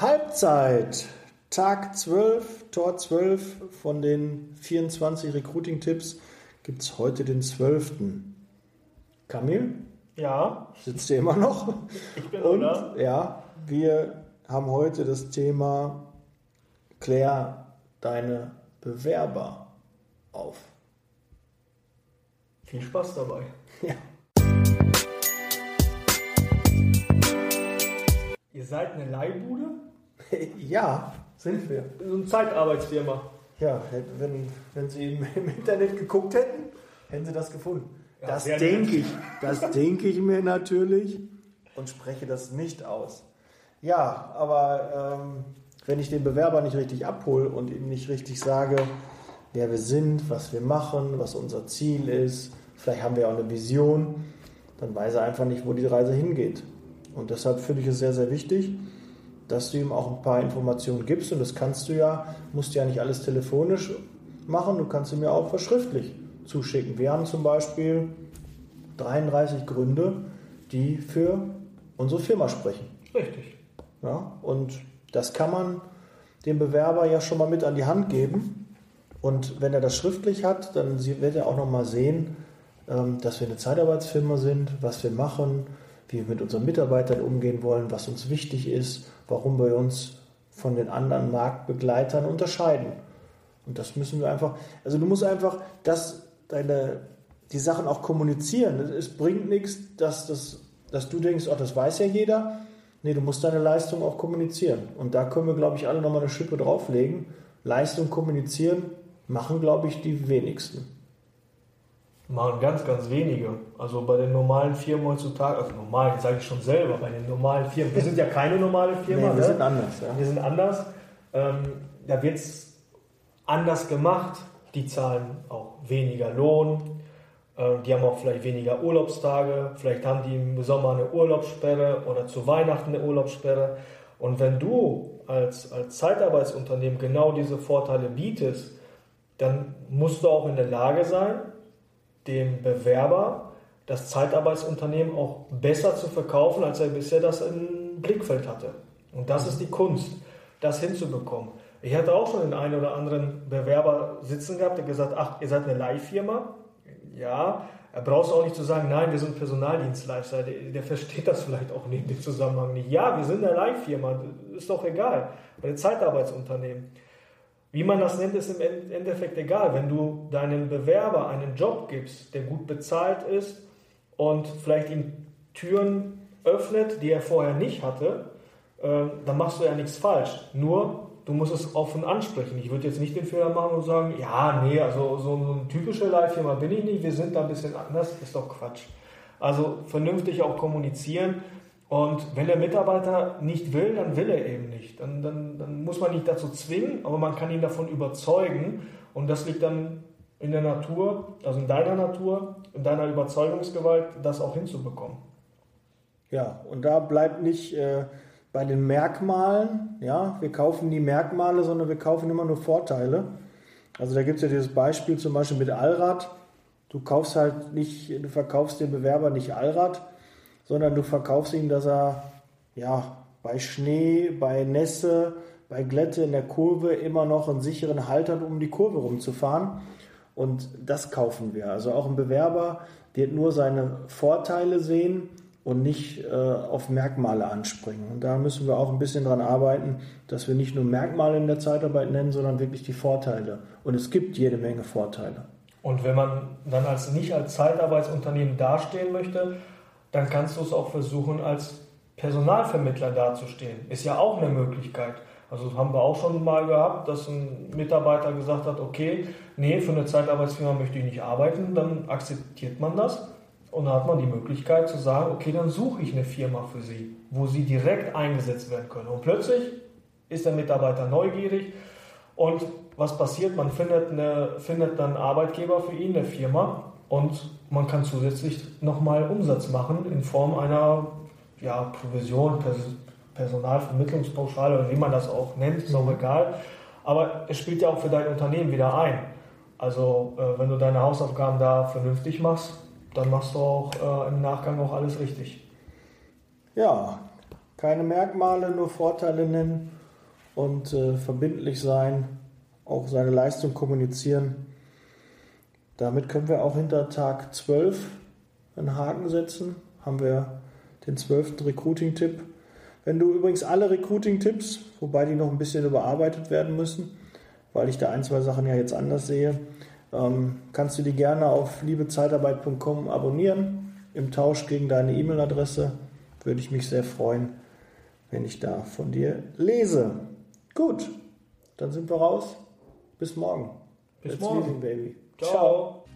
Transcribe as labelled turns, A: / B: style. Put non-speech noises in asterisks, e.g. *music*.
A: Halbzeit, Tag 12, Tor 12 von den 24 Recruiting-Tipps gibt es heute den 12. Kamil?
B: Ja.
A: Sitzt ihr immer noch?
B: Ich bin
A: Und
B: da.
A: ja, wir haben heute das Thema Klär deine Bewerber auf.
B: Viel Spaß dabei.
A: Ja.
B: Seid eine Leihbude? *laughs*
A: ja, sind wir.
B: So eine Zeitarbeitsfirma.
A: Ja, wenn, wenn Sie im, *laughs* im Internet geguckt hätten, hätten Sie das gefunden.
B: Ja,
A: das denke ich. Das *laughs* denke ich mir natürlich und spreche das nicht aus. Ja, aber ähm, wenn ich den Bewerber nicht richtig abhole und ihm nicht richtig sage, wer wir sind, was wir machen, was unser Ziel ist, vielleicht haben wir auch eine Vision, dann weiß er einfach nicht, wo die Reise hingeht. Und deshalb finde ich es sehr, sehr wichtig, dass du ihm auch ein paar Informationen gibst. Und das kannst du ja, musst du ja nicht alles telefonisch machen, du kannst ihm ja auch verschriftlich zuschicken. Wir haben zum Beispiel 33 Gründe, die für unsere Firma sprechen.
B: Richtig.
A: Ja, und das kann man dem Bewerber ja schon mal mit an die Hand geben. Und wenn er das schriftlich hat, dann wird er auch noch mal sehen, ähm, dass wir eine Zeitarbeitsfirma sind, was wir machen, wie wir mit unseren Mitarbeitern umgehen wollen, was uns wichtig ist, warum wir uns von den anderen Marktbegleitern unterscheiden. Und das müssen wir einfach, also du musst einfach das, deine, die Sachen auch kommunizieren. Es bringt nichts, dass, das, dass du denkst, oh, das weiß ja jeder. Nee, du musst deine Leistung auch kommunizieren. Und da können wir, glaube ich, alle nochmal eine Schippe drauflegen. Leistung kommunizieren machen, glaube ich, die wenigsten.
B: Machen ganz, ganz wenige. Also bei den normalen Firmen heutzutage, also normal, das sage ich schon selber, bei den normalen Firmen, wir sind ja keine normale Firma,
A: Nee, wir
B: ne?
A: sind anders. Ja.
B: wir sind anders. Ähm, da wird es anders gemacht. Die zahlen auch weniger Lohn. Ähm, die haben auch vielleicht weniger Urlaubstage. Vielleicht haben die im Sommer eine Urlaubssperre oder zu Weihnachten eine Urlaubssperre. Und wenn du als, als Zeitarbeitsunternehmen genau diese Vorteile bietest, dann musst du auch in der Lage sein, dem Bewerber das Zeitarbeitsunternehmen auch besser zu verkaufen, als er bisher das im Blickfeld hatte. Und das ist die Kunst, das hinzubekommen. Ich hatte auch schon den einen oder anderen Bewerber sitzen gehabt, der gesagt, ach, ihr seid eine Leihfirma. Ja, er brauchst auch nicht zu sagen, nein, wir sind Personaldienstleister. Der, der versteht das vielleicht auch nicht dem Zusammenhang nicht. Ja, wir sind eine Leihfirma, ist doch egal. Bei den Zeitarbeitsunternehmen. Wie man das nennt, ist im End- Endeffekt egal. Wenn du deinem Bewerber einen Job gibst, der gut bezahlt ist und vielleicht ihm Türen öffnet, die er vorher nicht hatte, äh, dann machst du ja nichts falsch. Nur, du musst es offen ansprechen. Ich würde jetzt nicht den Fehler machen und sagen, ja, nee, also so eine typische Live-Firma bin ich nicht, wir sind da ein bisschen anders, ist doch Quatsch. Also vernünftig auch kommunizieren. Und wenn der Mitarbeiter nicht will, dann will er eben nicht. Dann, dann, dann muss man nicht dazu zwingen, aber man kann ihn davon überzeugen. Und das liegt dann in der Natur, also in deiner Natur, in deiner Überzeugungsgewalt, das auch hinzubekommen.
A: Ja, und da bleibt nicht äh, bei den Merkmalen, ja, wir kaufen nie Merkmale, sondern wir kaufen immer nur Vorteile. Also da gibt es ja dieses Beispiel zum Beispiel mit Allrad. Du kaufst halt nicht, du verkaufst dem Bewerber nicht Allrad, sondern du verkaufst ihm, dass er ja bei Schnee, bei Nässe, bei Glätte in der Kurve immer noch einen sicheren Halt hat, um die Kurve rumzufahren. Und das kaufen wir. Also auch ein Bewerber wird nur seine Vorteile sehen und nicht äh, auf Merkmale anspringen. Und da müssen wir auch ein bisschen dran arbeiten, dass wir nicht nur Merkmale in der Zeitarbeit nennen, sondern wirklich die Vorteile. Und es gibt jede Menge Vorteile.
B: Und wenn man dann als nicht als Zeitarbeitsunternehmen dastehen möchte, dann kannst du es auch versuchen, als Personalvermittler dazustehen. Ist ja auch eine Möglichkeit. Also haben wir auch schon mal gehabt, dass ein Mitarbeiter gesagt hat, okay, nee, für eine Zeitarbeitsfirma möchte ich nicht arbeiten, dann akzeptiert man das und dann hat man die Möglichkeit zu sagen, okay, dann suche ich eine Firma für Sie, wo Sie direkt eingesetzt werden können. Und plötzlich ist der Mitarbeiter neugierig und was passiert? Man findet, eine, findet dann einen Arbeitgeber für ihn, eine Firma und man kann zusätzlich nochmal Umsatz machen in Form einer ja, Provision, Pers Personalvermittlungspauschale oder wie man das auch nennt, ist auch egal. Aber es spielt ja auch für dein Unternehmen wieder ein. Also äh, wenn du deine Hausaufgaben da vernünftig machst, dann machst du auch äh, im Nachgang auch alles richtig.
A: Ja, keine Merkmale, nur Vorteile nennen und äh, verbindlich sein, auch seine Leistung kommunizieren. Damit können wir auch hinter Tag 12 einen Haken setzen. Haben wir den 12. Recruiting-Tipp. Wenn du übrigens alle Recruiting-Tipps, wobei die noch ein bisschen überarbeitet werden müssen, weil ich da ein, zwei Sachen ja jetzt anders sehe, ähm, kannst du die gerne auf liebezeitarbeit.com abonnieren. Im Tausch gegen deine E-Mail-Adresse würde ich mich sehr freuen, wenn ich da von dir lese. Gut, dann sind wir raus. Bis morgen.
B: Bis
A: Let's
B: morgen.
A: Meeting, Ciao.
B: Ciao.